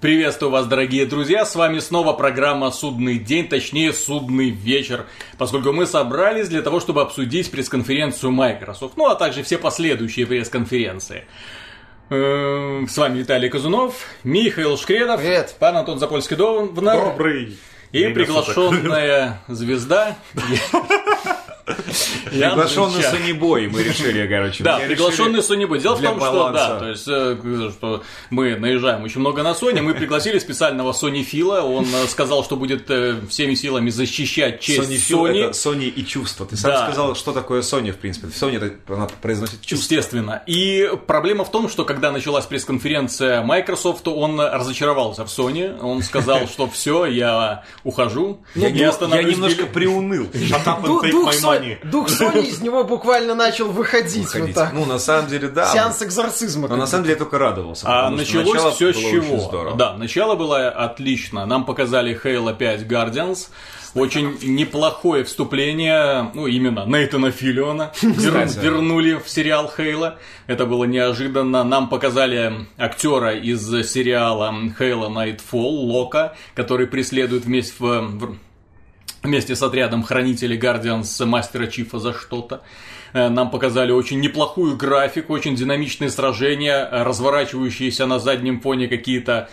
Приветствую вас, дорогие друзья! С вами снова программа «Судный день», точнее «Судный вечер», поскольку мы собрались для того, чтобы обсудить пресс-конференцию Microsoft, ну а также все последующие пресс-конференции. Э, С вами Виталий Казунов, Михаил Шкредов, Привет. пан Антон Запольский-Довнар Добрый. и приглашенная звезда Приглашенный. Sony Boy, мы решили, короче. Да, приглашенный Sony Boy. Дело в том, что да, то есть, э, что мы наезжаем очень много на Sony, мы пригласили специального Sony Фила, он э, сказал, что будет э, всеми силами защищать честь Sony Sony. Sony и чувство. Ты сам сказал, что такое Sony, в принципе. Sony это она произносит чувство. Естественно. И проблема в том, что когда началась пресс-конференция Microsoft, он разочаровался в Sony. Он сказал, что все, я ухожу. Я, не- я остановлюсь немножко приуныл. Дух, my Со- money. дух Sony из него буквально начал выходить, вот Ходить. так. Ну, на самом деле, да. Сеанс экзорцизма. Но на самом деле я только радовался. А началось начало все с чего? здорово. Да, начало было отлично. Нам показали Halo 5 Guardians. Очень неплохое вступление, ну, именно Нейтана Филлиона вернули в сериал Хейла. Это было неожиданно. Нам показали актера из сериала Halo Nightfall, Лока, который преследует вместе в, в- вместе с отрядом хранителей Guardians Мастера Чифа за что-то. Э, Нам показали очень неплохую графику, очень динамичные сражения, э, разворачивающиеся на заднем фоне какие-то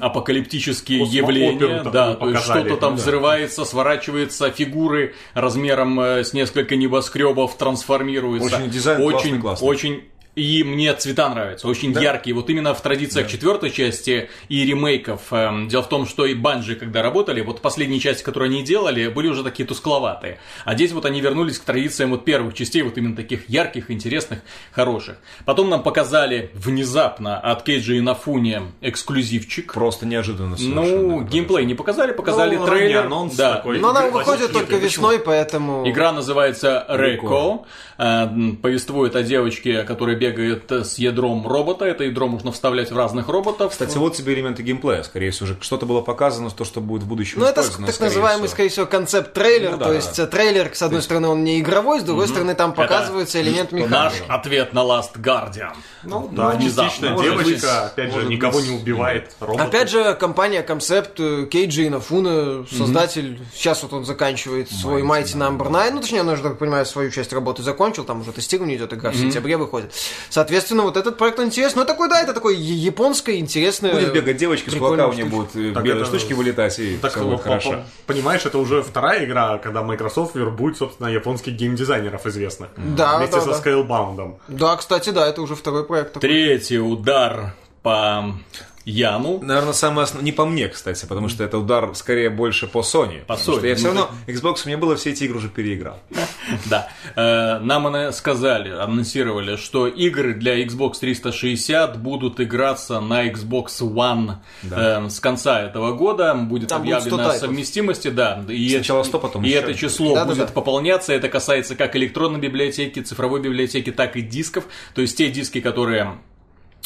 апокалиптические Космооперу явления, да, то есть что-то там да. взрывается, сворачивается, фигуры размером э, с несколько небоскребов трансформируются. Очень дизайн классный, очень, классный. очень и мне цвета нравятся, очень яркие. Вот именно в традициях четвертой части и ремейков. эм, Дело в том, что и Банжи, когда работали, вот последние части, которые они делали, были уже такие тускловатые. А здесь вот они вернулись к традициям вот первых частей, вот именно таких ярких, интересных, хороших. Потом нам показали внезапно от Кейджи и Нафуни эксклюзивчик. Просто неожиданно совершенно, Ну, геймплей не показали, показали Ну, трейлер. анонс да. такой. Но она Игры выходит только весной, поэтому... Игра называется Реко. Э, Повествует о девочке, которая бегает с ядром робота. Это ядро можно вставлять в разных роботов. Кстати, вот тебе элементы геймплея, скорее всего, уже что-то было показано, то, что будет в будущем Ну, это так скорее называемый, всего. скорее всего, концепт-трейлер. Ну да, то да, есть да. э, трейлер, с одной стороны, он не игровой, с другой стороны, там показывается элемент Наш механики. ответ на Last Guardian. Ну, да, внезапно. частично Может девочка, быть, опять же, никого быть, не убивает. робота. Опять же, компания Concept, э, Кейджи Инафуна, создатель, сейчас вот он заканчивает свой Mighty Number 9, ну, точнее, он уже, так понимаю, свою часть работы закончил, там уже тестирование идет, игра в сентябре выходит. Соответственно, вот этот проект интересный. Ну, такой, да, это такой японское, интересное... Будет бегать девочка, с кулака у нее штука. будут э, Так белые это- штучки вылетать, и Так, все будет хорошо. понимаешь, это уже вторая игра, когда Microsoft вербует, собственно, японских геймдизайнеров известных. Да, Вместе да, со да. Scalebound. Да, кстати, да, это уже второй проект. такой. Третий удар по Яну. Наверное, самое основное... Не по мне, кстати, потому что это удар скорее больше по Sony. По Sony. что я все Ну, равно... Xbox у меня было, все эти игры уже переиграл. Да. Э, Нам сказали, анонсировали, что игры для Xbox 360 будут играться на Xbox One э, с конца этого года. Будет Там будет 100 объявлена совместимости, да. И Сначала это- 100, потом И это число будет пополняться. Это касается как электронной библиотеки, цифровой библиотеки, так и дисков. То есть те диски, которые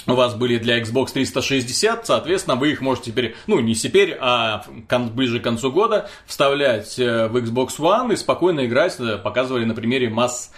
у вас были для Xbox 360, соответственно, вы их можете теперь, ну, не теперь, а кон- ближе к концу года вставлять э, в Xbox One и спокойно играть. Э, Показывали на примере масс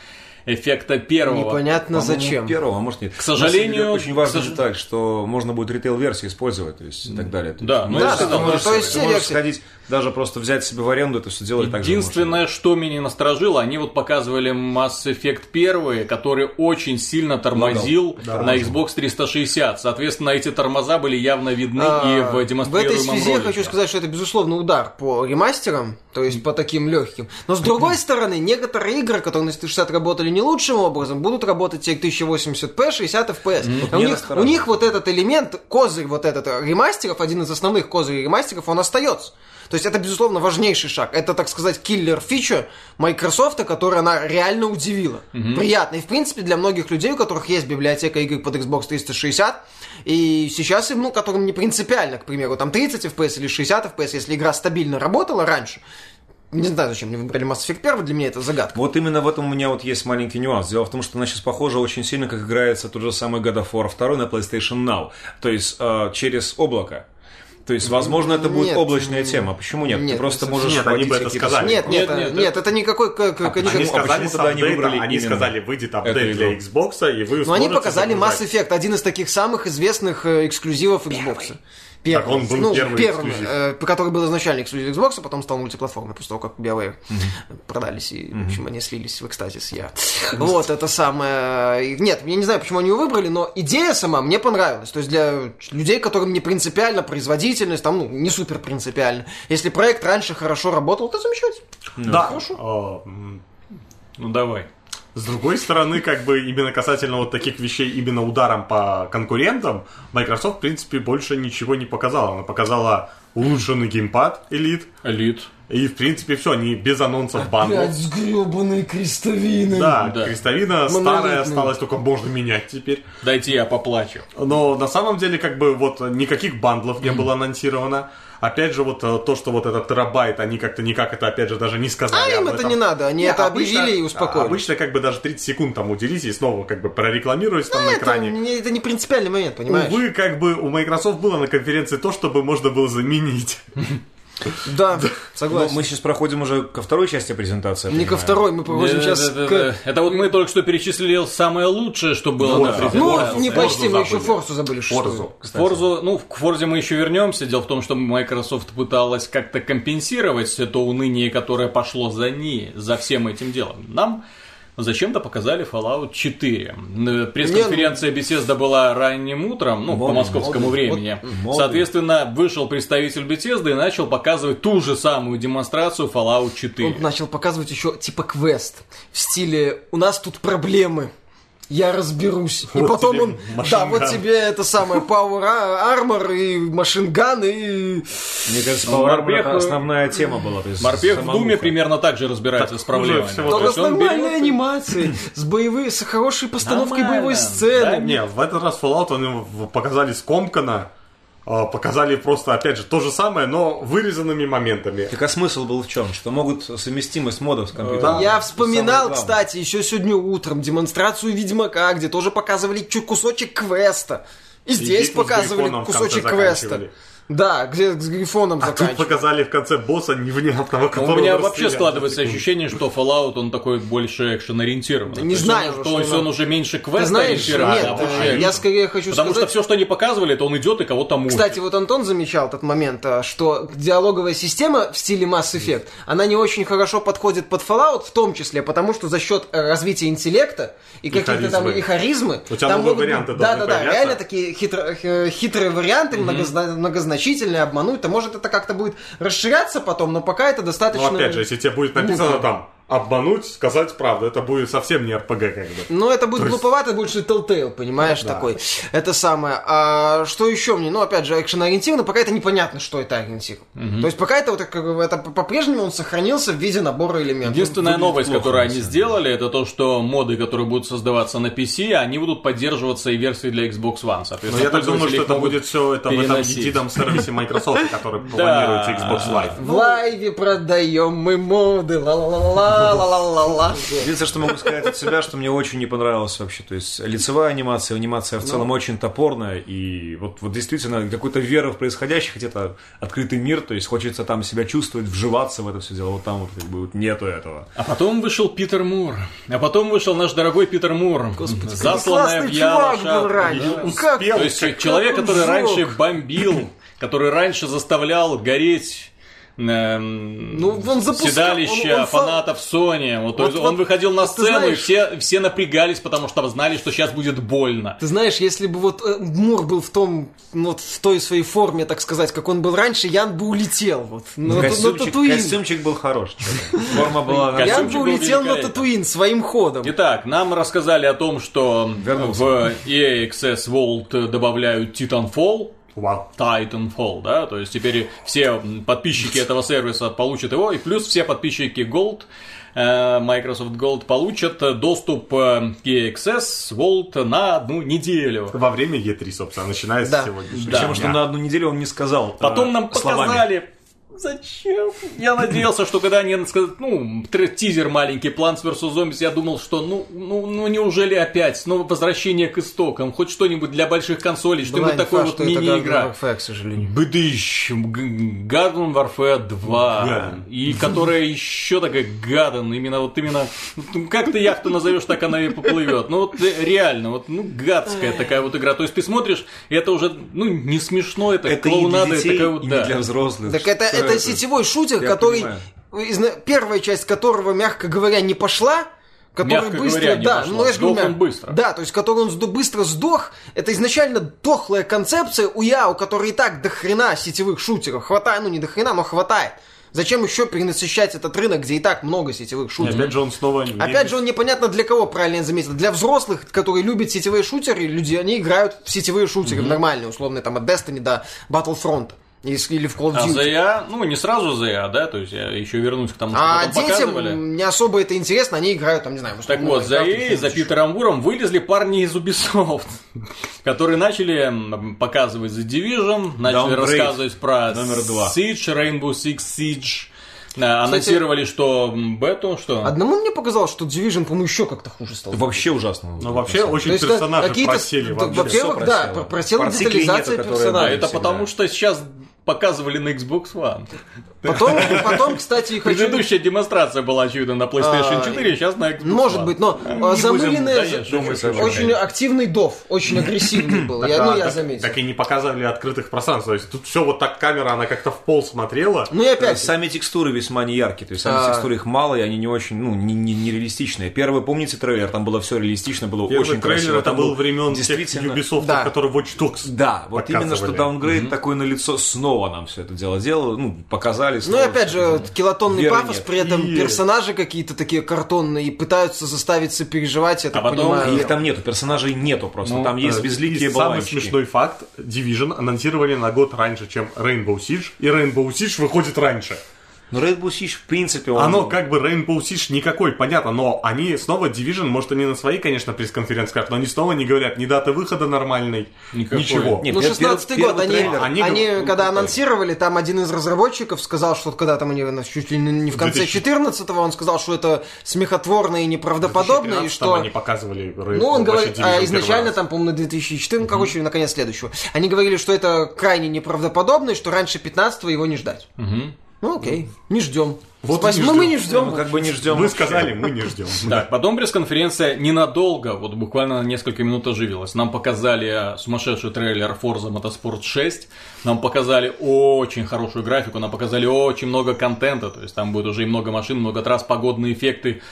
эффекта первого. Непонятно По-моему, зачем. Первого, а может нет. К сожалению, очень важная к сож- деталь, что можно будет ритейл-версию использовать, то есть и так далее. То Да, есть, ну, да, ты да, да, можешь- то есть ты можешь версии. сходить, даже просто взять себе в аренду, это все делать так же Единственное, что меня насторожило, они вот показывали Mass Effect 1, который очень сильно тормозил на Xbox 360. Соответственно, эти тормоза были явно видны и в А, В демонстрируемом этой связи я хочу сказать, что это, безусловно, удар по ремастерам, то есть по таким легким. Но с другой стороны, некоторые игры, которые на 360 работали не лучшим образом, будут работать к 1080p, 60 fps. А у, них, у них вот этот элемент, козырь вот этот э, ремастеров, один из основных козырей ремастеров, он остается. То есть это, безусловно, важнейший шаг. Это, так сказать, киллер фича Microsoft, которая она реально удивила. Приятно. И, в принципе, для многих людей, у которых есть библиотека игр под Xbox 360, и сейчас им, ну, которым не принципиально, к примеру, там 30 FPS или 60 FPS, если игра стабильно работала раньше, не знаю, зачем мне выбрали Mass Effect 1, для меня это загадка. Вот именно в этом у меня вот есть маленький нюанс. Дело в том, что она сейчас похожа очень сильно, как играется тот же самый God of War 2 на PlayStation Now. То есть э, через облако. То есть, возможно, это будет Нет. облачная тема. Почему нет? Нет, Ты просто не можешь. Нет, они бы это сказали. Нет, нет, Нет, нет, нет, это никакой... Как? Они никакой- а сказали тогда они выбрали они именно сказали, выйдет апдейт для игру? Xbox, и вы Но они сможете показали Mass. Effect, один из таких самых известных э, эксклюзивов Xbox. Первый, Так он был ну, первый эксклюзив. э, который был изначально эксклюзив Xbox, а потом стал мультиплатформой, после того, как BioWare продались, и, в общем, они слились в экстазис, я. Вот, это самое... Нет, я не знаю, почему они его выбрали, но идея сама мне понравилась. То есть для людей, которым не принципиально производительность, там, ну, не супер принципиально. Если проект раньше хорошо работал, то замечательно. Да. А, м, Ну давай. С другой стороны, как бы именно касательно вот таких вещей, именно ударом по конкурентам, Microsoft, в принципе, больше ничего не показала. Она показала улучшенный геймпад Elite, Элит. и, в принципе, все, они без анонсов бандлов. сгребанные крестовины. Да, Да. крестовина старая Монолитный. осталась, только можно менять теперь. Дайте я поплачу. Но на самом деле, как бы, вот никаких бандлов не было анонсировано. Опять же, вот э, то, что вот этот терабайт, они как-то никак это, опять же, даже не сказали. А им это этом. не надо, они это обычно- объявили и успокоили. Обычно, как бы, даже 30 секунд там уделите и снова, как бы, прорекламируете там на Это, экране. не- это не принципиальный момент, понимаешь? Увы, как бы, у Microsoft было на конференции то, чтобы можно было заменить. Да, Ну, согласен. мы сейчас проходим уже ко второй части презентации. Не ко второй, мы проходим сейчас к... Это вот мы только что перечислили самое лучшее, что было Вот, на да. презентации. Ну, не Форзу почти, мы еще забыли. Форсу забыли. Форзу. Форзу, ну, к Форзе мы еще вернемся. Дело в том, что Microsoft пыталась как-то компенсировать то уныние, которое пошло за ней, за всем этим делом. Нам зачем-то показали Fallout 4. Э, Пресс-конференция Bethesda была ранним утром, ну, по московскому времени. Соответственно, вышел представитель Bethesda и начал показывать ту же самую демонстрацию Fallout 4. Он начал показывать еще типа квест в стиле «У нас тут проблемы». Я разберусь. и Вот потом он, да, вот тебе это самое Power Armor и машинган и... Мне кажется, Ну, Power Armor это э, основная тема была. Морпех в Думе примерно так же разбирается Так с проблемами. Только с он нормальной берет- анимацией, с боевой, с хорошей постановкой Нормально, боевой да. сцены. Не, в этот раз Fallout они в- показали скомканно, показали просто, опять же, то же самое, но вырезанными моментами. Так а смысл был в чем? Что могут совместимость модов с компьютером. Да. Я вспоминал, кстати, еще сегодня утром демонстрацию Ведьмака, где тоже показывали кусочек квеста. И здесь показывали кусочек квеста. Да, где с Грифоном А тут показали в конце босса невнятного, У которого меня расстреляли вообще складывается ощущение, что Fallout он такой больше экшен ориентированный. Да не знаю, что, что он, он- уже меньше квеста знаешь, нет, а больше э, я скорее хочу Потому сказать... что все, что они показывали, это он идет и кого-то мучает. Кстати, вот Антон замечал этот момент, а, что диалоговая система в стиле Mass Effect, она не очень хорошо подходит под Fallout, в том числе, потому что за счет э, развития интеллекта и каких-то там и харизмы, У тебя там новые варианты да, должны да, да, появляться. реально такие хитро- э, хитрые варианты, многозначительные, обмануть, то может это как-то будет расширяться потом, но пока это достаточно... Ну, опять же, если тебе будет написано там обмануть, сказать правду, это будет совсем не РПГ как бы. Ну, это будет глуповато, больше Telltale, понимаешь, Да. такой. Это самое. А что еще мне? Ну, опять же, экшен-ориентированно, пока это непонятно, что это ориентировано. То есть, пока это вот как бы, это по-прежнему он сохранился в виде набора элементов. Единственная выглядит новость, плохо, которую они сделали, это то, что моды, которые будут создаваться на PC, они будут поддерживаться и версии для Xbox One. Но Соответственно, я так думаю, что это будет все это в этом едином сервисе Microsoft, который планируется Xbox Live. В лайве продаем мы моды, ла-ла-ла-ла-ла-ла-ла-ла. Единственное, что могу сказать от себя, что мне очень не понравилось вообще. То есть лицевая анимация, анимация в целом очень топорная. И вот, вот действительно какой-то веры в происходящее, хотя это открытый мир, то есть хочется там себя чувствовать, вживаться в это все дело. Вот там вот как бы вот нету этого. А потом вышел Питер Мур. А потом вышел наш дорогой Питер Мур. Засланная раньше. шапка. Ну, как? Успел. То есть Как- человек, который раньше бомбил, который раньше заставлял гореть Ну, он запускал- седалища он- он фа- фанатов Sony. Вот, то Вот- есть вот он выходил на сцену, знаешь- и все, все напрягались, потому что знали, что сейчас будет больно. Ты знаешь, если бы вот э, Мур был в том, ну, вот в той своей форме, так сказать, как он был раньше, Ян бы улетел. Вот, на, на костюмчик, Татуин. костюмчик был хорош. Форма была... Ян бы улетел на. Татуин своим ходом. Итак, нам рассказали о том, что в EA Access Vault добавляют Titanfall, Вау. Titanfall, да, то есть теперь все подписчики этого сервиса получат его, и плюс все подписчики Gold, э, Microsoft Gold получат доступ э, к Access Vault на одну неделю. Во время E3, собственно, начиная Да. с сегодняшнего Да. Причем, что на одну неделю он не сказал. Потом э, нам словами. Зачем? Я надеялся, что когда они сказали, ну, тизер маленький, Plants vs. Zombies, я думал, что, ну, ну, ну, неужели опять снова возвращение к истокам, хоть что-нибудь для больших консолей, что-нибудь такое вот мини-игра. к сожалению. Быдыщ, Garden Warfare 2, Гаден. и которая еще такая гадан, именно вот именно, ну, как ты яхту назовешь, так она и поплывет. Ну вот э, реально, вот ну гадская такая вот игра. То есть ты смотришь, и это уже, ну не смешно, это, Это клоунада, детей, такая вот, да. не для взрослых. Так это, Что это сетевой шутер, Я который, понимаю. первая часть которого, мягко говоря, не пошла, который Мягко быстро, говоря, да, пошла. ну я же говорю, он быстро. Да, то есть который он быстро сдох, это изначально дохлая концепция у Я, у которой и так до хрена сетевых шутеров хватает, ну не до хрена, но хватает. Зачем еще перенасыщать этот рынок, где и так много сетевых шутеров? опять же он снова... не- Опять же, он непонятно для кого, правильно я заметил. Для взрослых, которые любят сетевые шутеры, люди, они играют в сетевые шутеры, в нормальные, условные, там, от Destiny до Battlefront. Или или в Call of А Duty. ZA, ну не сразу ZA, да, то есть я еще вернусь к тому, что А потом показывали. детям не особо это интересно, они играют, там, не знаю, Так вот, за или EA, за. Питером Буром вылезли парни из Ubisoft, которые начали показывать The Division, начали Downgrade рассказывать про номер два. Siege, Rainbow Six Siege, А, анонсировали, что бету, что? Одному мне показалось, что Division, по-моему, еще как-то хуже стал. Вообще ужасно. Ну, вообще, очень есть, персонажи какие-то- просели вообще. Во-первых, да, просела детализация персонажей. это всегда. потому что сейчас показывали на Xbox One. Потом, потом, кстати, хочу... Предыдущая демонстрация была, очевидно, на PlayStation А, 4, сейчас на Xbox Может быть, но Не а, будем, замыленный, да, я шучу, думаю, шучу. совершенно. очень активный дов, очень агрессивный был. Я, ну, А, я так- заметил. Так и не показывали открытых пространств. То есть тут все вот так камера, она как-то в пол смотрела. Ну и опять, Сами текстуры весьма неяркие, то есть сами А. текстуры их мало, и они не очень, ну, не, не, не реалистичные. Первый, помните, трейлер, там было все реалистично, было Первый очень трейлер красиво. это был времен тех действительно... Ubisoft, Да. который Watch Dogs Да, вот показывали. именно что даунгрейд такой на лицо снова нам все это дело делало, ну, показали. Ну и снова опять же, килотонный Веры пафос, нет. при этом И- персонажи какие-то такие картонные и пытаются заставить сопереживать, я так потом понимаю. Их там нету, персонажей нету просто, Ну, там есть Э, безликие самый смешной факт, Division анонсировали на год раньше, чем Rainbow Siege, и Rainbow Siege выходит раньше. Но Rainbow Siege, в принципе, он... Оно как бы Rainbow Siege никакой, понятно, но они снова Division, может они на своей, конечно, пресс-конференции скажут, но они снова не говорят ни даты выхода нормальной, Никакой. ничего. Нет, Ну, пер- 16 пер- год, они, трейлер, они- они, ну, когда анонсировали, там один из разработчиков сказал, что когда там они ну, чуть ли не в конце 2000. 14-го, он сказал, что это смехотворно и неправдоподобно, и 2013 что... они показывали Rainbow Ну, он говорит, а изначально там, по-моему, на 2014, короче, на конец следующего. Они говорили, что это крайне неправдоподобно, и что раньше 15-го его не ждать. Ну, окей, не ждем. Вот Спасибо, не мы ждем. не ждем. Ну, как бы не ждем. Вы сказали, мы не ждем. Так, потом пресс-конференция ненадолго, вот буквально на несколько минут оживилась. Нам показали сумасшедший трейлер Forza Motorsport 6, нам показали очень хорошую графику, нам показали очень много контента, то есть там будет уже и много машин, много трасс, погодные эффекты.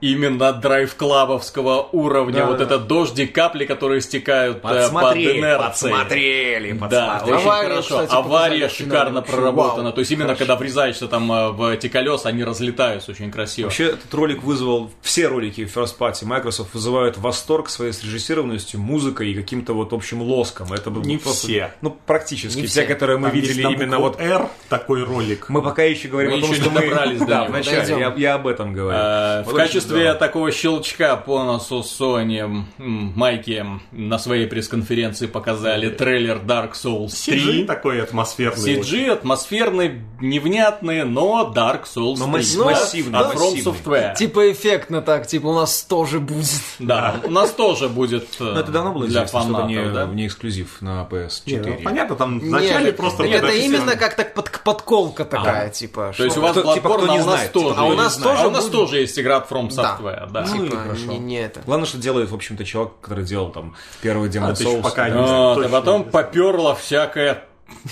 Именно драйв-клабовского уровня, Да, вот да. этот дождик, капли, которые стекают э, под Подсмотрели, инерцией. подсмотрели, Да, подсмотрели. очень Авария, хорошо. кстати, Авария в шикарно проработана. вау. То есть именно когда врезаешься там э, в эти колеса, они разлетаются очень красиво. Вообще, этот ролик вызвал, все ролики First Party Microsoft вызывают восторг своей срежиссированностью, музыкой и каким-то вот общим лоском. Это был Не просто- все. Ну, практически. Не все, все. которые мы Там видели именно вот... R такой ролик. Мы пока еще говорим Мы о том, еще что не мы... добрались до да, него. вначале, я, я об этом говорю. Э, В Вот качестве здорово. такого щелчка по носу Sony Майки на своей пресс-конференции показали трейлер Dark Souls CG 3. такой атмосферный. CG атмосферный, невнятный, но Dark Souls Но 3. масс- Да, массивный, От From. Software. Типа эффектно так, типа у нас тоже будет. Да, у нас тоже будет э, это давно было для известно, что это фанатов, не, да? эксклюзив на Не, PS4. ну, понятно, там Нет, вначале просто... это именно как так под, подколка такая, типа. То есть у вас типа, Bloodborne, а у нас знает, тоже. типа, а у есть. нас тоже А у нас тоже есть игра от From Да. Software, да. Ну, Типа, хорошо. не, не это. Главное, что делает, в общем-то, чувак, который делал там первый Demon еще Souls. пока не Вот, а точно потом поперла всякая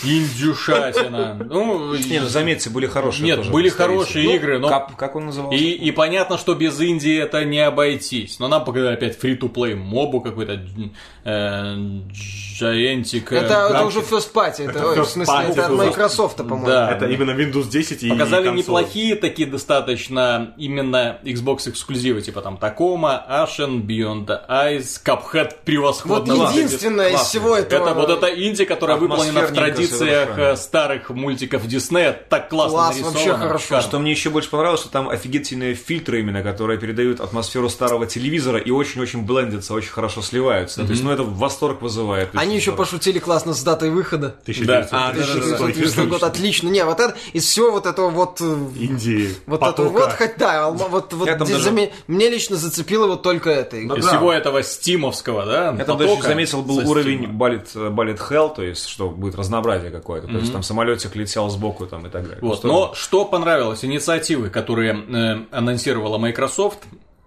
индюшатина. Ну, Не, ну заметьте, были хорошие Нет, тоже были хорошие Ну, игры, но- Кап, как он назывался? И, и понятно, что без Индии это не обойтись. Но нам показали опять фри-то-плей мобу какой-то э, Giantic. э, Это, это уже first party, это, Это ой, в first смысле, party, это от Microsoft, по-моему. Да. Это именно Windows 10 и Показали консоль. неплохие такие достаточно именно Xbox эксклюзивы, типа там Tacoma, Ashen, Beyond the Ice, Cuphead Вот превосходно. единственное из всего этого... Это вот это инди, которая выполнена в Атмосферненькая традициях э, старых мультиков Диснея так классно Класс, нарисовано. вообще хорошо. шикарно. Что мне еще больше понравилось, что там офигительные фильтры именно, которые передают атмосферу старого телевизора и очень-очень блендятся, очень хорошо сливаются. То есть, ну, это восторг вызывает. Они еще здорово. пошутили классно с датой выхода. 1900. А, да, да, да, да. 1990 год, отлично. Не, вот это, из всего вот этого вот... э, Индии. Вот потока. это вот, хоть да, вот, вот даже- заме- мне лично зацепило вот только это. Из да. всего этого стимовского, да, Я там даже заметил, был уровень стима. балет, балет hell, то есть, что будет разнообразие какое-то. То есть, там самолетик летел сбоку там и так далее. Вот. Что- Но что понравилось? Инициативы, которые э, анонсировала Microsoft,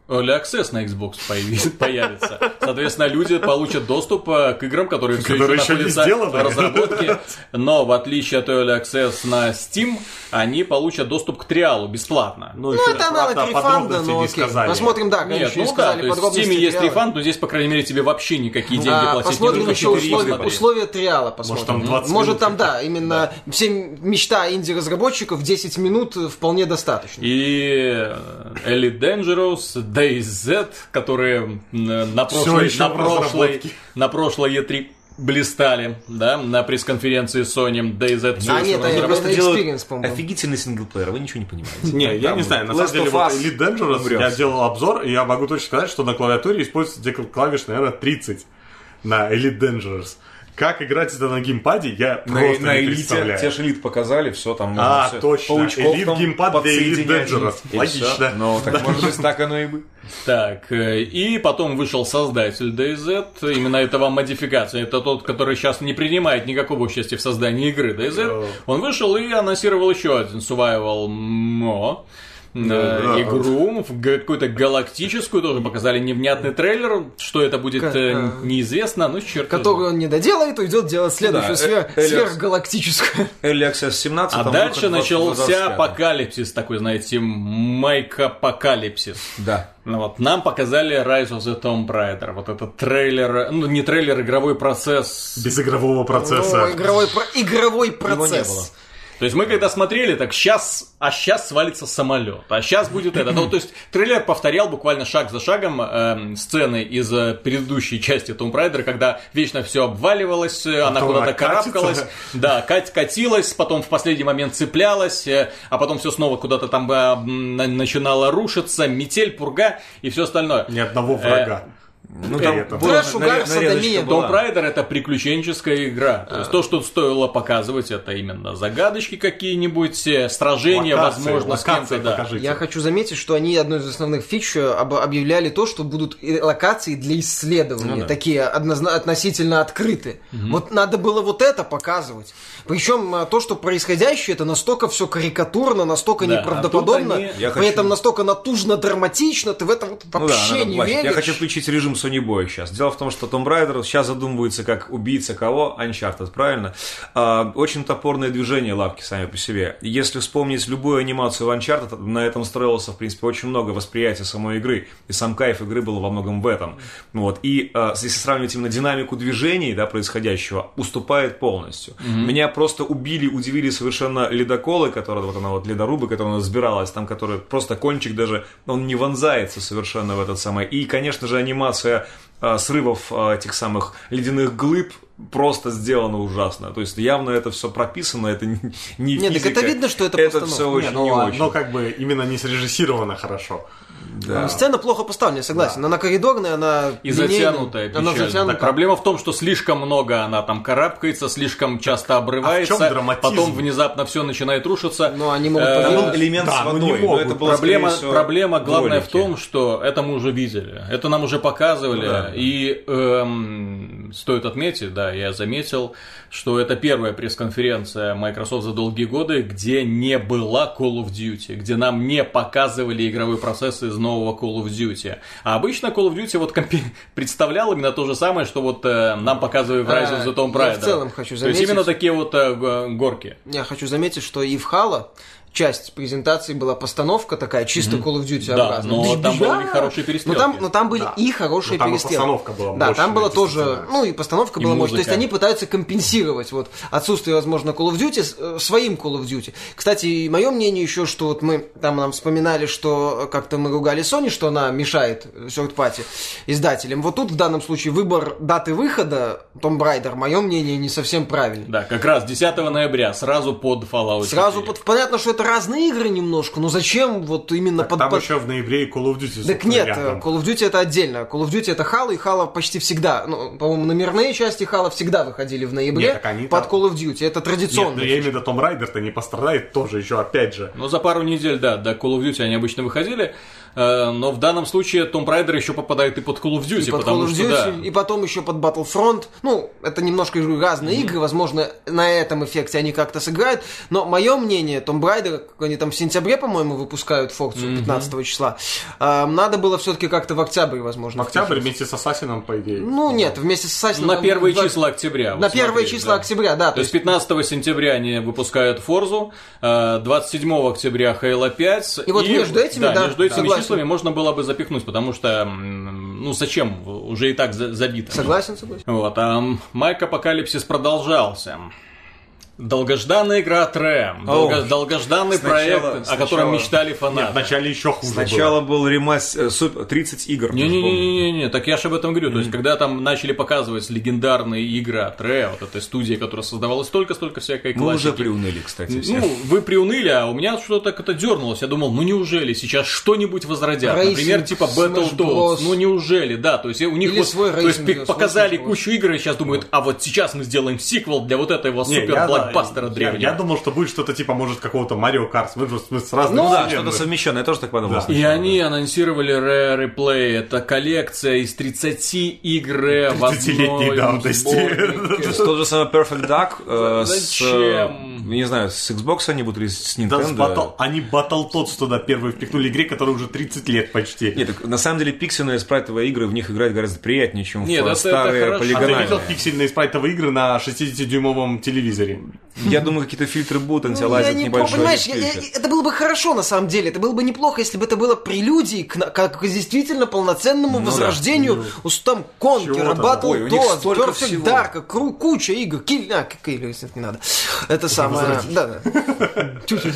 Early Access на Xbox появи- появится. Соответственно, люди получат доступ э, к играм, которые все Которые еще еще не находятся в разработке. Но в отличие от Early Access на Steam, они получат доступ к триалу бесплатно. Ну, Ну, еще, это аналог правда, рефанда, но не окей. сказали. Посмотрим, да, конечно, Нет, не ну да, сказали то есть в Steam есть рефанд, но здесь, по крайней мере, тебе вообще никакие деньги А, платить не посмотрим нужно. еще четыре условия, условия триала. Посмотрим. там 20 Может там, да, каких-то. именно все мечта инди-разработчиков 10 минут вполне достаточно. И э, Elite Dangerous, DayZ, которые на прошлой, на прошлой, на прошлой E3 блистали, да, на пресс-конференции Sony DayZ. А, нет, они просто делают офигительный синглплеер, вы ничего не понимаете. Не, я не знаю, на самом деле, вот Elite Dangerous, я делал обзор, и я могу точно сказать, что на клавиатуре используется где клавиш, наверное, 30 на Elite Dangerous. Как играть это на геймпаде, я На, просто на не элите, представляю. те же элит показали, все там А, можно всё. точно. Паучков Elite там геймпад для Dangerous. и Логично. Ну, так может быть, так оно и быть. Так, э, и потом вышел создатель DayZ, именно этого модификация, это тот, который сейчас не принимает никакого участия в создании игры DayZ. Он вышел и анонсировал еще один Survival Mo. Да. игру, в г- какую-то галактическую, тоже показали невнятный трейлер, что это будет Ка- э, неизвестно, ну черт его Которую он не доделает, уйдет делать следующую Да, свер- э, Элиас. сверхгалактическую. Early Access 17, А дальше выход 20- начался 25. апокалипсис, такой, знаете, майк-апокалипсис. Да. Ну вот, нам показали Rise of the Tomb Raider, вот этот трейлер, ну не трейлер, игровой процесс. Без игрового процесса. Ну, игровой, про- игровой Его не процесс. было. То есть мы когда смотрели, так сейчас, а сейчас свалится самолет, а сейчас будет это. Ну, то есть трейлер повторял буквально шаг за шагом эм, сцены из э, предыдущей части Tomb Raider, когда вечно все обваливалось, э, она Потом куда-то она катится. карабкалась, да, кать, катилась, потом в последний момент цеплялась, э, а потом все снова куда-то там э, начинало рушиться, метель, пурга и все остальное. Ни одного врага. Ну, там этом. была Трэш, угар, садомия. Tomb Raider это приключенческая игра. То есть то, что стоило показывать, это именно загадочки какие-нибудь, э, сражения, Локации, возможно, с локации да. покажите. Я хочу заметить, что они одной из основных фич э, об- объявляли то, что будут и локации для исследования, Ну да. такие однозна- относительно открыты. Вот надо было вот это показывать. Причем э, то, что происходящее, это настолько все карикатурно, настолько Да, неправдоподобно, а они- при хочу- этом настолько натужно драматично, ты в это вот Ну да, вообще не веришь. Я хочу включить режим Sony Boy сейчас. Дело в том, что Tomb Raider сейчас задумывается как убийца кого? Uncharted, правильно? А, очень топорное движение лапки сами по себе. Если вспомнить любую анимацию в Uncharted, на этом строился, в принципе, очень много восприятия самой игры. И сам кайф игры был во многом в этом. Вот. И а, если сравнивать именно динамику движений, да, происходящего, уступает полностью. Меня просто убили, удивили совершенно ледоколы, которые, вот она вот ледорубы, которая у нас сбиралась, там, который просто кончик даже, он не вонзается совершенно в этот самый. И, конечно же, анимация а, срывов а, этих самых ледяных глыб просто сделано ужасно. То есть явно это все прописано, это не, не Нет, так физика. это видно, что это Это все очень Не, ну, не очень. но как бы именно не срежиссировано хорошо. Ну, Сцена плохо поставлена, я согласен. Она коридорная, она И линейная, затянутая, Она печально. затянута. Так проблема в том, что слишком много она там карабкается, слишком часто обрывается, а в потом внезапно все начинает рушиться. Но они могут Э, Там был элемент Да, с ну водой, не но могут. это было, Проблема, всего, проблема главная в том, что это мы уже видели, это нам уже показывали, Ну да. и эм, стоит отметить, да, я заметил, что это первая пресс-конференция Microsoft за долгие годы, где не была Call of Duty, где нам не показывали игровой процесс из нового Call of Duty. А обычно Call of Duty вот компи- представлял именно то же самое, что вот э, нам показывали в Rise of the Tomb А, я Raider. в целом хочу То есть заметить- именно такие вот э, горки. Я хочу заметить, что и в Halo часть презентации была постановка такая, чисто Call of Duty Да, образная. но там бжа. были хорошие Но перестрелки. там, но там были Да. и хорошие Но там и перестрелки. постановка была Да, там было тоже, ну и постановка И была мощная. То есть они пытаются компенсировать вот отсутствие, возможно, Call of Duty э, своим Call of Duty. Кстати, мое мнение еще, что вот мы там нам вспоминали, что как-то мы ругали Sony, что она мешает third party издателям. Вот тут в данном случае выбор даты выхода Tomb Raider, мое мнение, не совсем правильный. Да, как раз 10 ноября, сразу под Fallout 4. Сразу под... понятно, что это разные игры немножко, но зачем вот именно под... Там под- еще в ноябре и Call of Duty. Так нет, рядом. Call of Duty это отдельно. Call of Duty это Halo, и Halo почти всегда, ну, по-моему, номерные части Halo всегда выходили в ноябре Нет, так они под там- Call of Duty. Это Нет, традиционно. но я имею в виду, Том Райдер-то не пострадает тоже еще, опять же. Но за пару недель, да, до Call of Duty они обычно выходили, но в данном случае Том Райдер еще попадает и под Call of Duty, и под потому Call of что, Duty, да, и потом еще под Battlefront. Ну, это немножко разные игры, возможно, на этом эффекте они как-то сыграют. Но мое мнение, Tomb Raider, как они там в сентябре, по-моему, выпускают Форцу 15 числа, э, надо было все-таки как-то в октябре, возможно. В октябрь впихивать. вместе с Ассасином, по идее. Ну, нет, вместе с Assassin's на первые два- числа октября. На первые числа да. октября, да. То есть 15 сентября они выпускают Форзу, э, 27 октября Halo 5. И вот между этими, да, между этими числами можно было бы запихнуть, потому что, ну зачем, уже и так за- забито. Согласен, согласен. Вот, а маик апокалипсис продолжался. Долгожданная игра Трэм, долго- долгожданный Сначала- проект, о котором сначала- мечтали Нет, фанаты. вначале еще хуже Сначала было. был э, суп- 30 игр. тоже помню. Не-не-не, так я же об этом говорю. То есть, когда там начали показывать легендарные игры от Rare, вот этой студии, которая создавала столько-столько всякой Мы уже классики. приуныли, кстати, все. Ну, вы приуныли, а у меня что-то как-то дернулось. Я думал, ну неужели сейчас что-нибудь возродят? racing, Например, типа Battletoads. Smash Bros. Ну неужели, да. То есть у них Или вот, свой то есть показали кучу игр и сейчас думают, а вот сейчас мы сделаем сиквел для вот этого Не, супер я- блокбастера я, древнего. я думал, что будет что-то типа, может, какого-то Марио Карс. Мы же с с разных Ну, Да, что-то совмещенное, я тоже так подумал. Да. И они анонсировали Rare Replay. Это коллекция из 30 игр в 30-летней одной давности. Тот же самый Perfect Duck э, с, Зачем? э, не знаю, с Xbox они будут или с Да, с Nintendo. Battle- они Battletoads туда первые впихнули игре, которой уже 30 лет почти. Нет, так, на самом деле пиксельные спрайтовые игры в них играть гораздо приятнее, чем Нет, в это- это старые хорошо. а ты полигональные. видел пиксельные спрайтовые игры на 60-дюймовом телевизоре? Я думаю, какие-то фильтры будут, Ну, я антилазер не помню, небольшой. понимаешь, я- я- это было бы хорошо на самом деле, это было бы неплохо, если бы это было прелюдией к, как к действительно полноценному Ну да. возрождению у там Конкера, Чего-то. Battle столько Perfect. Dark, кру- куча игр, Kill, а, если не надо. Это самое, да, да. Чуть-чуть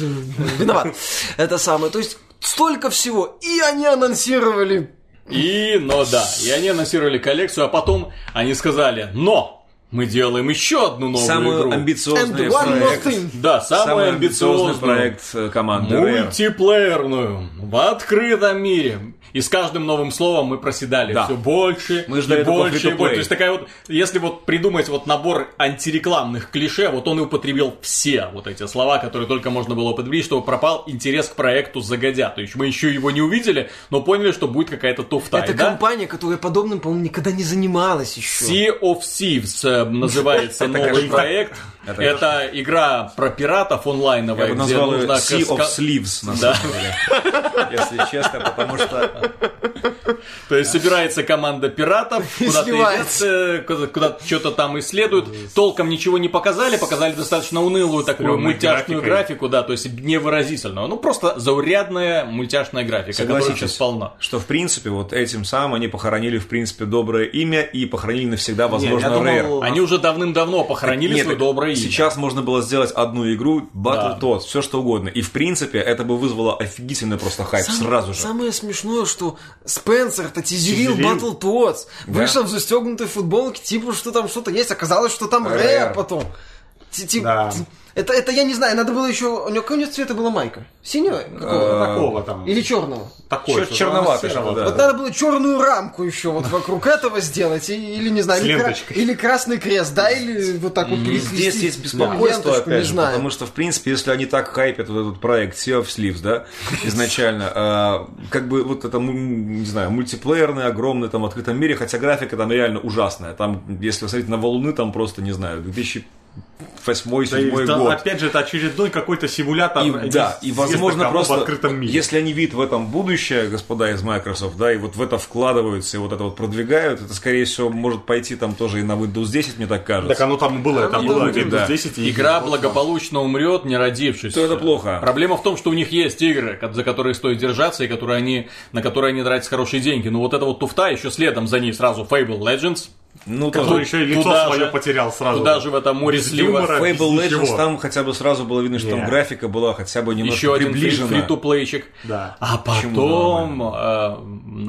виноват. Это самое, то есть столько всего, и они анонсировали И, но да, и они анонсировали коллекцию, а потом они сказали, но мы делаем еще одну новую Самый игру. амбициозный проект. thing. Да, самый, Самый амбициозный проект э, команды. Мультиплеерную в открытом мире. И с каждым новым словом мы проседали Да. все больше Мы ждали и больше и больше. То есть такая вот, если вот придумать вот набор антирекламных клише, вот он и употребил все вот эти слова, которые только можно было употребить, чтобы пропал интерес к проекту загодя. То есть мы еще его не увидели, но поняли, что будет какая-то туфта. Это да, компания, которая подобным, по-моему, никогда не занималась еще. Sea of Thieves э, называется новый проект. Это Это игра про пиратов онлайновая, Я бы назвал ее нужно Sea of Sleeves, на Да. самом деле. Если честно, потому что... То есть собирается команда пиратов, куда-то э, куда- куда-то что-то там исследуют. Толком ничего не показали, показали достаточно унылую такую мультяшную графику, да, то есть невыразительную. Ну, просто заурядная мультяшная графика, которая сейчас полна. что в принципе вот этим самым они похоронили в принципе доброе имя и похоронили навсегда, возможно, Rare. Они уже давным-давно похоронили свое доброе имя. Сейчас можно было сделать одну игру, Да. Battletoads, все что угодно. И в принципе это бы вызвало офигительный просто хайп Сам- сразу же. Самое смешное, что Спенсер-то тизерил Тизерил. Battletoads. Вышел в застегнутой футболке, типа, что там что-то есть. Оказалось, что там. Rare потом. Ти- ти- Да. ти- Это, это я не знаю, надо было еще... У него какого у него цвета была майка? Синего? Какого? Такого там. Или черного? Такой, Чер- что-то черновато серого. что-то, да. Вот надо было черную рамку еще вот вокруг этого сделать, и- или не знаю, или, красный крест, да, или вот так вот. Здесь есть беспокойство, ленточку, опять же, знаю. потому что, в принципе, если они так хайпят вот этот проект Sea of Sleeves, да, изначально, а, как бы вот это, не знаю, мультиплеерный, огромный, там, в открытом мире, хотя графика там реально ужасная. Там, если вы смотрите на валуны, там просто, не знаю, 2000 восьмой, Да седьмой это, год. Опять же, это очередной какой-то симулятор. И, да, и возможно просто, в открытом мире. если они видят в этом будущее, господа из Microsoft, да, и вот в это вкладываются, и вот это вот продвигают, это, скорее всего, может пойти там тоже и на Windows 10, мне так кажется. Так оно там и было, это Ну, было будет, Windows да. 10 и Игра благополучно умрет, не родившись. То это плохо. Проблема в том, что у них есть игры, за которые стоит держаться и которые они, на которые они тратят хорошие деньги. Но вот эта вот туфта еще следом за ней сразу Fable Legends. Ну, Который тоже. еще и лицо Туда свое же- потерял сразу. Туда же в этом море слива. Fable. Legends, там хотя бы сразу было видно, что там Не. графика была хотя бы немножко Еще один приближена. фри-ту-плейчик. Да. А потом э,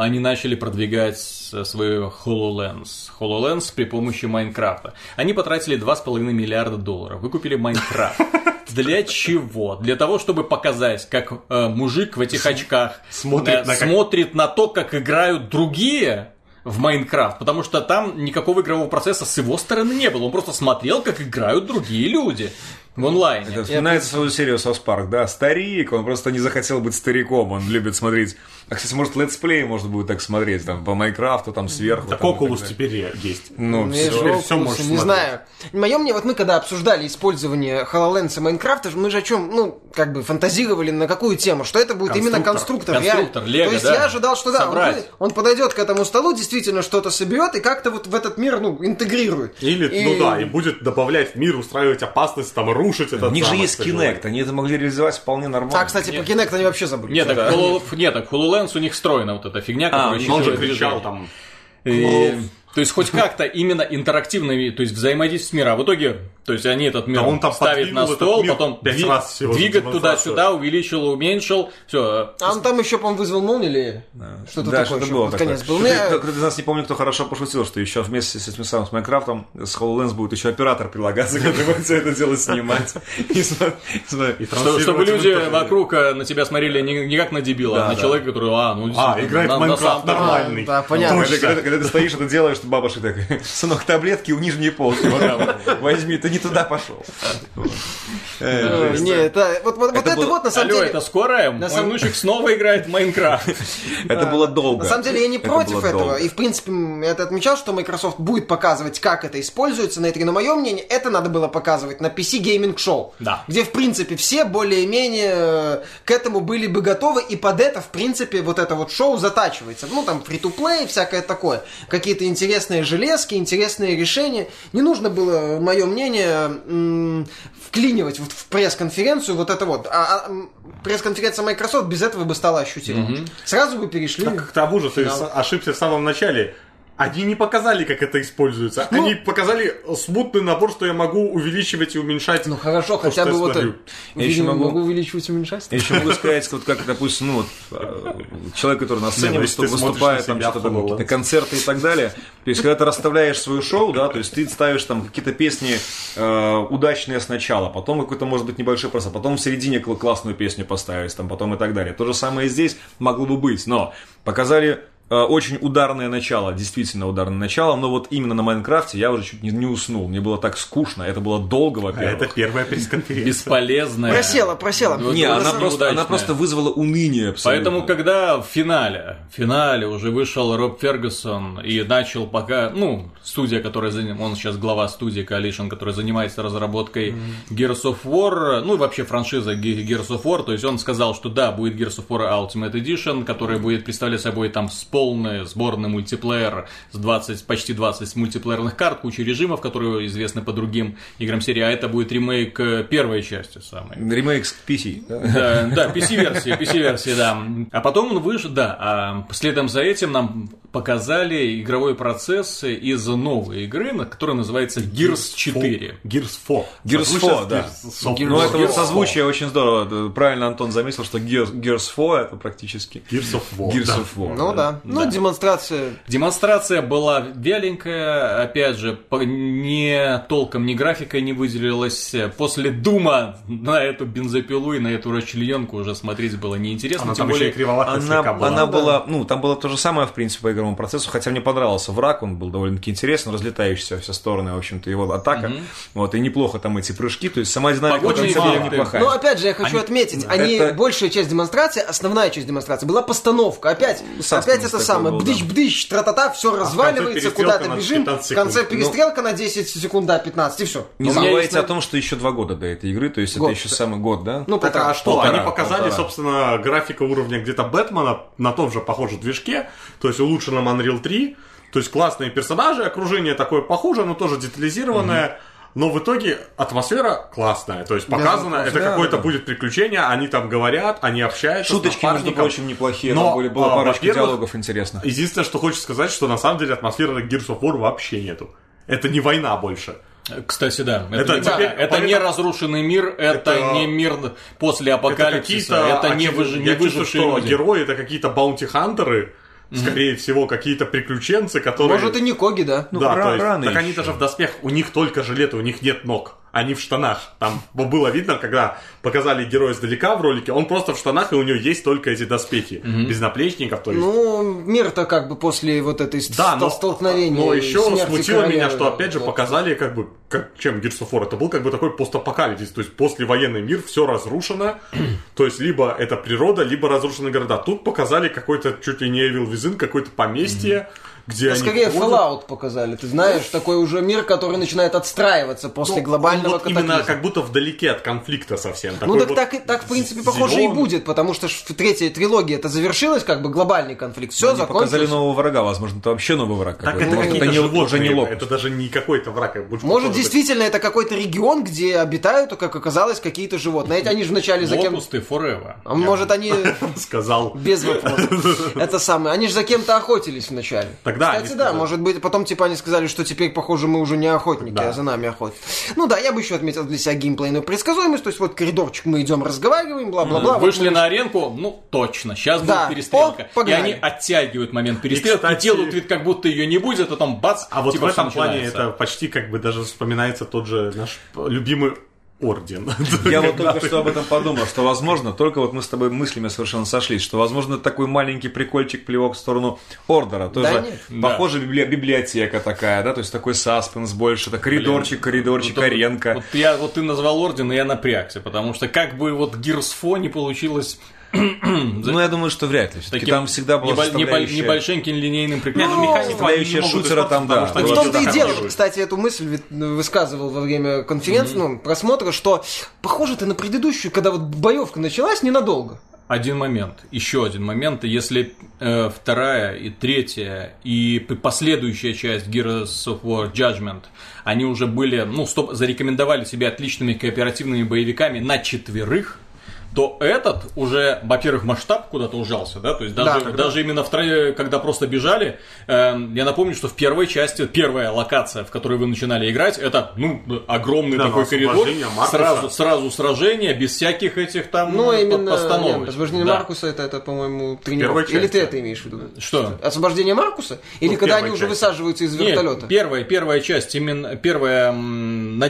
они начали продвигать свою HoloLens. HoloLens при помощи Майнкрафта. Они потратили 2,5 миллиарда долларов. Выкупили Майнкрафт. Для чего? Для того, чтобы показать, как э, мужик в этих очках смотрит э, на как- смотрит на то, как играют другие в Майнкрафт, потому что там никакого игрового процесса с его стороны не было. Он просто смотрел, как играют другие люди в онлайне. Это вспоминается свою серию South Park, да, старик, он просто не захотел быть стариком, он любит смотреть. А, кстати, может, летсплей можно будет так смотреть, там, по Майнкрафту, там, сверху. Так там, Oculus теперь есть. Ну, Мне теперь Oculus, всё можешь не смотреть. знаю. Мое мне, вот мы когда обсуждали использование HoloLens и Майнкрафта, мы же о чем, ну, как бы фантазировали на какую тему, что это будет именно конструктор. Конструктор, реально. Лего, То есть да. я ожидал, что да, он, Собрать. он подойдет к этому столу, действительно что-то соберет и как-то вот в этот мир, ну, интегрирует. Или, И- ну да, и будет добавлять в мир, устраивать опасность, там, рушить этот У них же есть Kinect, они это могли реализовать вполне нормально. А, кстати, про Kinect они вообще забыли. Нет, так, нет, так HoloLens у них встроена вот эта фигня, которая он же считывает кричал там. И- То есть хоть как-то именно интерактивными, то есть взаимодействие с миром. А в итоге, то есть они этот мир Да он там ставят на стол, потом пять дви- раз всего демонстрацию. туда-сюда, увеличил, уменьшил, все. А он там еще, по-моему, вызвал молнию или что-то да, такое что-то еще было такое. конец был. Кто-то- Ну, из нас не помню, кто хорошо пошутил, что еще вместе с этим самым с Майнкрафтом с HoloLens будет еще оператор прилагаться, который будет все это дело снимать. Что- чтобы люди вокруг э, на тебя смотрели не, как на дебила, Да, а на да. человека, который, а, ну, А, играет Майнкрафт нормальный. да, понятно. Когда, ты стоишь, это делаешь, что бабушка так, сынок, таблетки у нижней полки, возьми, ты не туда пошел. Ой, Не, это вот, вот, вот Это вот на самом деле. это скоро? Мой самом- внучек снова играет в Майнкрафт. Это было долго. На самом деле я не против этого. И в принципе это отмечал, что Microsoft будет показывать, как это используется на E3. Но мое мнение, это надо было показывать на PC Gaming Show. Да. Где в принципе все более-менее э, к этому были бы готовы. И под это в принципе вот это вот шоу затачивается. Ну там фри-то-плей, всякое такое. Какие-то интересные железки, интересные решения. Не нужно было, мое мнение, м, вклинивать вот в пресс-конференцию вот это вот. А, а, пресс-конференция Microsoft без этого бы стала ощутима. Сразу бы перешли. Так к тому же ты ошибся в самом начале. Они не показали, как это используется. Ну- Они показали смутный набор, что я могу увеличивать и уменьшать. Ну хорошо, то, хотя бы вот. Я еще видимо, могу- могу увеличивать и уменьшать. Я еще могу сказать, вот как, допустим, ну, вот, э, человек, который на сцене ну, выступает, на там что-то какие-то концерты и так далее. То есть, когда ты расставляешь свое шоу, да, то есть ты ставишь там какие-то песни э, удачные сначала, потом какой-то, может быть, небольшой просто, потом в середине кл- классную песню поставить, там, потом и так далее. То же самое и здесь могло бы быть, но показали очень ударное начало, действительно ударное начало, но вот именно на Майнкрафте я уже чуть не, не уснул. Мне было так скучно, это было долго, А во-первых. это первая пресс-конференция. Бесполезная. Просела, просела. Вот Не, она просто, она просто вызвала уныние абсолютно. Поэтому, когда в финале, в финале уже вышел Роб Фергюсон и начал пока, ну, студия, которая заним, он сейчас глава студии Coalition, которая занимается разработкой Gears of War, ну и вообще франшиза Ge- Gears of War, то есть он сказал, что да, будет Gears of War Ultimate Edition, который будет представлять собой там с полный сборный мультиплеер с 20, почти 20 мультиплеерных карт, куча режимов, которые известны по другим играм серии, а это будет ремейк э, первой части самой. Ремейк с PC. да? Да, PC-версии, PC-версии, да. А потом он вышел, да, а следом за этим нам показали игровой процесс из новой игры, которая называется Gears 4. Gears 4. Gears Слышишь, 4, да. Gears Ну, это вот созвучие очень здорово. Правильно Антон заметил, что Gears, Gears 4 это практически 4. Gears of War. Gears да. of War. Ну да. Ну, демонстрация. Демонстрация была вяленькая, опять же, по- не толком ни графика не выделилась. После Дума на эту бензопилу и на эту расчлененку уже смотреть было неинтересно. Она тем там еще и более, кривоватая Она, была. ну, там было то же самое, в принципе, по игровому процессу, хотя мне понравился враг, он был довольно-таки интересен, разлетающийся во все стороны, в общем-то, его атака, вот, и неплохо там эти прыжки, то есть сама динамика Погодные эффекты. неплохая. Но опять же, я хочу Они- отметить, они это- большая часть демонстрации, основная часть демонстрации была постановка. Опять, Саспенс опять это самое, бдыщ-бдыщ, тра-та-та, все разваливается, куда-то бежим, 15 в конце секунд. перестрелка на 10 секунд, да, 15, и все. Не забывайте о том, что еще два года до этой игры, то есть Год. это еще самый год, да? Ну, Так а что? Они показали, собственно, графика уровня где-то Бэтмена на том же похожем движке, то есть улучшенном Unreal 3. То есть классные персонажи, окружение такое похуже, но тоже детализированное. Но в итоге атмосфера классная. То есть показано, это Да, какое-то да. будет приключение, они там говорят, они общаются. с Шуточки, между прочим, неплохие, Но, там были, было а, парочка диалогов интересно. Единственное, что хочется сказать, что на самом деле атмосферы Gears of War вообще нету. Это не война больше. Кстати, да. Это, Это не, теперь- это поэтому- не разрушенный мир, это, Это- не мир после апокалипсиса, это, не, выжи- не я чувствую, выжившие что люди. герои это какие-то баунти-хантеры, скорее всего, какие-то приключенцы, которые... Может и не Коги, да. Ну, да, ра- то есть, рано так еще. они даже в доспех, у них только жилеты, у них нет ног. Они в штанах. Там было видно, когда показали героя издалека в ролике, он просто в штанах, и у него есть только эти доспехи. Без наплечников, то есть... Ну, мир-то как бы после вот этой Да, ст- но, столкновения. но еще смутило короля, меня, что опять же вот. показали, как бы, как, чем Gears of War, это был как бы такой постапокалипсис, то есть послевоенный мир, все разрушено, то есть либо это природа, либо разрушены города. Тут показали какой-то чуть ли не Evil Within, какое-то поместье, где Это они скорее ходят. Fallout показали, ты знаешь, такой уже мир, который начинает отстраиваться после Ну, глобального вот именно катаклизма. как будто вдалеке от конфликта совсем. Ну так, вот так, и- так, в принципе, похоже и зелёный. будет, потому что в третьей трилогии это завершилось, как бы глобальный конфликт. Все, Они показали закончилось. нового врага, возможно, это вообще новый враг. Так это Может, какие-то не, животные, уже не лоб. это даже не какой-то враг. а Может, быть. действительно, это какой-то регион, где обитают, как оказалось, какие-то животные. Они же вначале за кем... Локусты forever. А Может, они сказал. без вопросов. Это самое. Они же за кем-то охотились вначале. Тогда Кстати, они да, может быть, потом типа они сказали, что теперь, похоже, мы уже не охотники, Да. а за нами охотят. Ну да, я бы еще отметил для себя геймплейную предсказуемость. То есть вот коридорчик мы идем, разговариваем, бла-бла-бла. Вот Вышли мы- на аренку, ну точно, сейчас Да. будет перестрелка. О, погнали. и они оттягивают момент перестрелки, И, кстати- делают вид, как будто ее не будет, а потом бац, А вот типа, в этом плане начинается. это почти как бы даже вспоминается тот же наш любимый орден. Я вот только что об этом подумал, что возможно, только вот мы с тобой мыслями совершенно сошлись, что возможно такой маленький прикольчик, плевок в сторону Ордера. Тоже нет. похоже библи- библиотека такая, да, то есть такой саспенс больше, это коридорчик, коридорчик, Вот, аренка. Вот, я, вот ты назвал орден, и я напрягся, потому что как бы вот 4 не получилось Ну, я думаю, что вряд ли. Все-таки там всегда была небо- составляющая- небольшеньким линейным Не, приключением. ну, составляющая шутера там, да. В том-то и дело, кстати, эту мысль вит- высказывал во время конференции, ну, просмотра, что похоже-то на предыдущую, когда вот боевка началась ненадолго. Один момент, еще один момент. Если э, вторая и третья и последующая часть Gears of War Judgment, они уже были, ну, стоп, зарекомендовали себя отличными кооперативными боевиками на четверых, то этот уже, во-первых, масштаб куда-то ужался, да, то есть даже, Да, даже именно втроем, когда просто бежали, э, я напомню, что в первой части, первая локация, в которой вы начинали играть, это, ну, огромный Да, такой ну, коридор, Маркуса. сразу, сразу сражение, без всяких этих там Ну, э, именно постановок. нет, освобождение Да. Маркуса это, это по-моему, тренировка. Первая Или ты это имеешь в виду? Что? Освобождение Маркуса? Или Ну, в когда они первой уже части. высаживаются из Нет, вертолета? первая, первая часть, именно первая,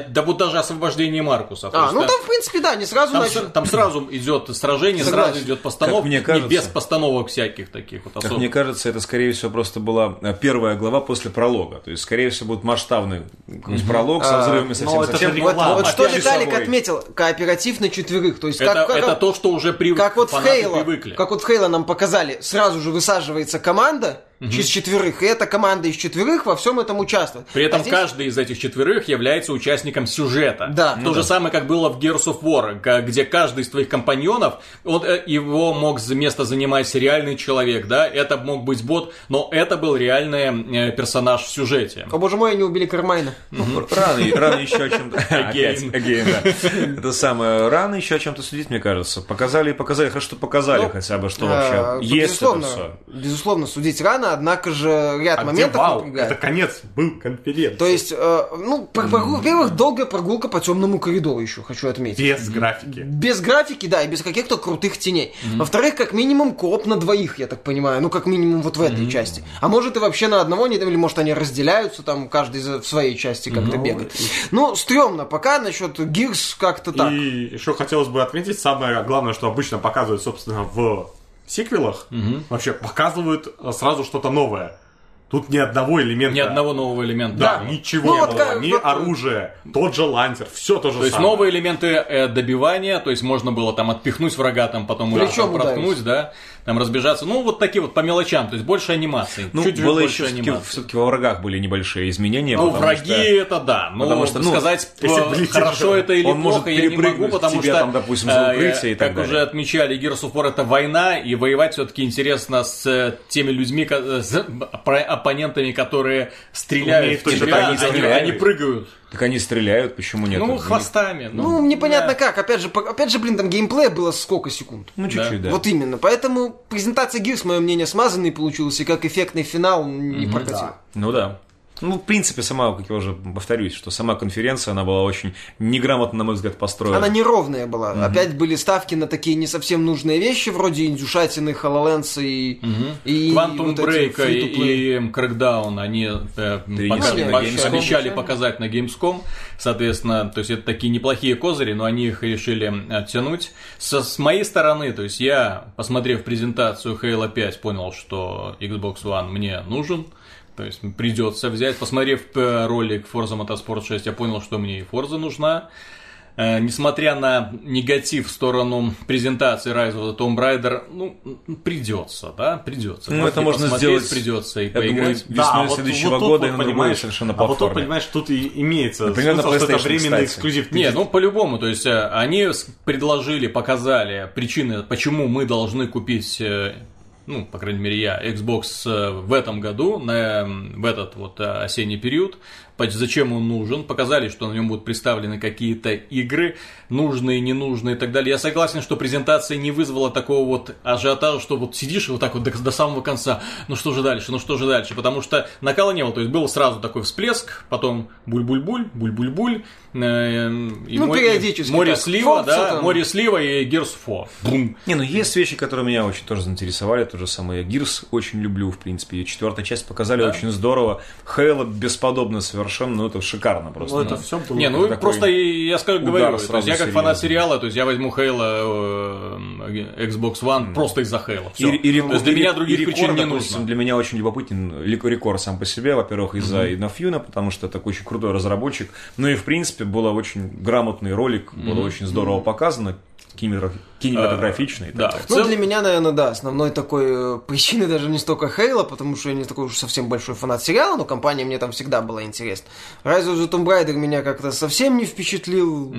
да вот даже освобождение Маркуса. А, ну да, там, в принципе, да, не сразу там, начали. там сразу идет сражение, Согласен. сразу идет постановка, Как мне и кажется- без постановок всяких таких вот Как особо. мне кажется, это, скорее всего, просто была э, первая глава после пролога. То есть, скорее всего, будет масштабный какой-нибудь пролог со А, взрывами но совсем это совсем. же Вот, вот что Опять Виталик отметил, кооператив на четверых. То есть это, как, как- это то, что уже привык, как вот в Хейла, привыкли. как вот в Хейла нам показали, сразу же высаживается команда из четверых, и эта команда из четверых во всем этом участвует. При этом А здесь- каждый из этих четверых является участником сюжета. Да. То Ну же самое, как было в Gears of War, где каждый из твоих компаньонов, он, э, его мог место занимать реальный человек, да, это мог быть бот, но это был реальный э, персонаж в сюжете. О боже мой, они убили Кармайна. Ну, Рано, рано еще о чем-то... Again. again, да. Это самое, рано еще о чем-то судить, мне кажется. Показали и показали, хорошо, что показали Ну, хотя бы, что Э, вообще есть это безусловно, все. безусловно, судить рано, однако же ряд А где моментов вау? напрягает. Это конец был конференции. То есть, э, ну, во-первых, долгая прогулка по темному коридору еще, хочу отметить. Без графики. Без графики, да, и без каких-то крутых теней. Во-вторых, как минимум кооп на двоих, я так понимаю. Ну, как минимум вот в этой части. А может и вообще на одного, не, или может они разделяются, там каждый в своей части как-то бегает. Ну, стрёмно. Пока насчет Гирс как-то так. И еще хотелось бы отметить самое главное, что обычно показывают, собственно, в сиквелах вообще показывают э, сразу что-то новое. Тут ни одного элемента. Ни одного нового элемента. Да, Да. ничего Ну, не вот было. как- ни вот- оружие, тот же лантер, все то же То есть самое. новые элементы э, добивания, то есть можно было там отпихнуть врага, там потом Плечом проткнуть, да, там разбежаться. Ну, вот такие вот по мелочам, то есть больше анимации. Ну, чуть было больше еще все-таки, анимации. во врагах были небольшие изменения. Ну, враги что это да. Но потому что, ну, сказать, если э, хорошо это или он может плохо, я не могу, потому тебя что, там, допустим, за э, и так как далее. уже отмечали, Gears of War это война, и воевать все-таки интересно с э, теми людьми, оппонентами, которые стреляют в тебя, они, стреляют. они прыгают. Так они стреляют, почему нет? Ну, хвостами. Ну, непонятно да. как. Опять же, по- опять же, блин, там геймплея было сколько секунд. Ну, чуть-чуть, да. Вот именно. Поэтому презентация Gears, мое мнение, смазанный получился, и как эффектный финал не прокатил. Ну да. Ну, в принципе, сама, как я уже повторюсь, что сама конференция, она была очень неграмотно, на мой взгляд, построена. Она неровная была. Опять были ставки на такие не совсем нужные вещи, вроде индюшатины, HoloLens и... и Quantum вот Break free-to-play. и Crackdown они э, Перенесли пока- на по- Gamescom. обещали показать на Gamescom. Соответственно, то есть это такие неплохие козыри, но они их решили оттянуть. Со, с моей стороны, то есть я, посмотрев презентацию Halo 5, понял, что Xbox One мне нужен. То есть придется взять. Посмотрев э, ролик Forza Motorsport 6, я понял, что мне и Forza нужна. Э, Несмотря на негатив в сторону презентации Rise of the Tomb Raider, ну, придется, да, придется. Ну, это можно сделать, придется и я думаю, поиграть. весной следующего тут года и вот на другой понимаешь, совершенно А вот тут, платформе. понимаешь, тут и имеется Например, на смысл, что это временный кстати. эксклюзив. Не, ну по-любому, то есть э, они предложили, показали причины, почему мы должны купить, ну, по крайней мере, я, Xbox э, в этом году, на, в этот вот э, осенний период, зачем он нужен, показали, что на нем будут представлены какие-то игры, нужные, ненужные и так далее. Я согласен, что презентация не вызвала такого вот ажиотажа, что вот сидишь и вот так вот до, до самого конца, ну что же дальше, ну что же дальше, потому что накала не было, то есть был сразу такой всплеск, потом буль-буль-буль, буль-буль-буль, э, и Ну, море- периодически море так. слива, Фокса да, там. море слива и Gears of War. Бум. Не, ну есть вещи, которые меня очень тоже заинтересовали. То же самое Гирс очень люблю, в принципе. Четвертая часть показали очень здорово. Хейла бесподобно совершенно, ну это шикарно просто. Ну, Ну, это все было. Не, ну просто я скажу, говорю, то есть я как фанат сериала, то есть я возьму Хейла э, Xbox One просто из-за Хейла. И, и, то есть для меня других рекорд, причин не нужно. Для меня очень любопытен Рекорд сам по себе. Во-первых, из-за Инофьюна, потому что такой очень крутой разработчик. Ну и, в принципе, было очень грамотный ролик, было очень здорово показано, кинематограф- так да. Ну, для меня, наверное, да, основной такой э, причиной даже не столько Хейла, потому что я не такой уж совсем большой фанат сериала, но компания мне там всегда была интересна. Rise of the Tomb Raider меня как-то совсем не впечатлил,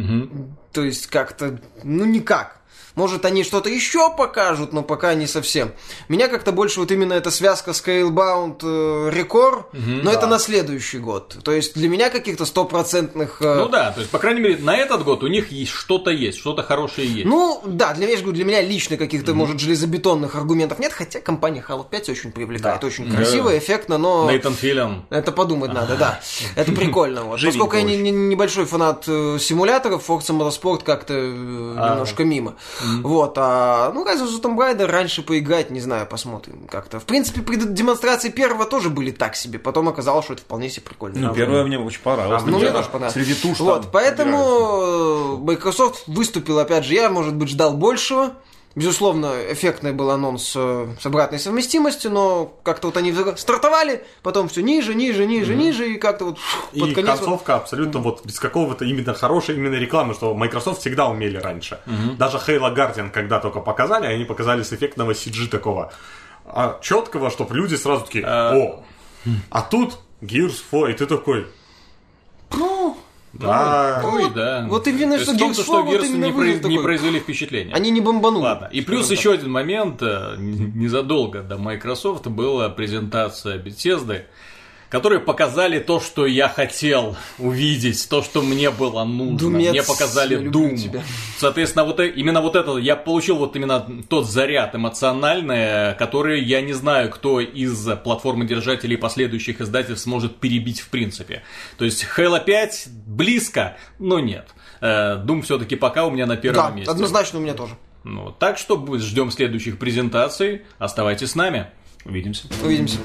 то есть как-то, ну, никак. Может, они что-то еще покажут, но пока не совсем. Меня как-то больше вот именно эта связка Scalebound э, Record, но это на следующий год. То есть для меня каких-то стопроцентных... э, Ну да, то есть, по крайней мере, на этот год у них есть что-то есть, что-то хорошее есть. Ну, да, для меня, я же говорю, для меня лично каких-то, может, железобетонных аргументов нет, хотя компания Halo 5 очень привлекает, очень красиво, эффектно, но... Нейтан Филлиан. Это подумать надо, да. Это прикольно. Вот. Поскольку я не- не- небольшой фанат э, симуляторов, Forza Motorsport как-то э, немножко мимо. Вот, а, ну, of the Tomb Raider раньше поиграть, не знаю, посмотрим как-то. В принципе, при демонстрации первого тоже были так себе, потом оказалось, что это вполне себе прикольно. Ну, первое мне очень понравилось. А Ну, мне тоже понравилось. Среди туш Вот, поэтому э, Microsoft выступил, опять же, я, может быть, ждал большего. Безусловно, эффектный был анонс э, с обратной совместимостью, но как-то вот они стартовали, потом все ниже, ниже, ниже, ниже, и как-то вот фу, И под конец... вот- концовка абсолютно вот без какого-то именно хорошей именно рекламы, что Microsoft всегда умели раньше. Даже Halo Guardian, когда только показали, они показали с эффектного CG такого а, четкого, чтобы люди сразу такие, о, а тут Gears 4, и ты такой, да, Ну, и да. вот именно, То есть что в том, Gears что вот именно не, произ- не произвели впечатления. Они не бомбанули. Ладно, и плюс еще один момент, э, незадолго до Microsoft была презентация Bethesda, которые показали то, что я хотел увидеть, то, что мне было нужно. Думец, мне показали тебя. Соответственно, вот э- именно вот это, я получил вот именно тот заряд эмоциональный, который я не знаю, кто из платформы держателей последующих издательств сможет перебить в принципе. То есть Halo 5 близко, но нет. Э, Doom все-таки пока у меня на первом Да, месте. однозначно у меня тоже. Ну, так что ждем следующих презентаций. Оставайтесь с нами. Увидимся. Увидимся.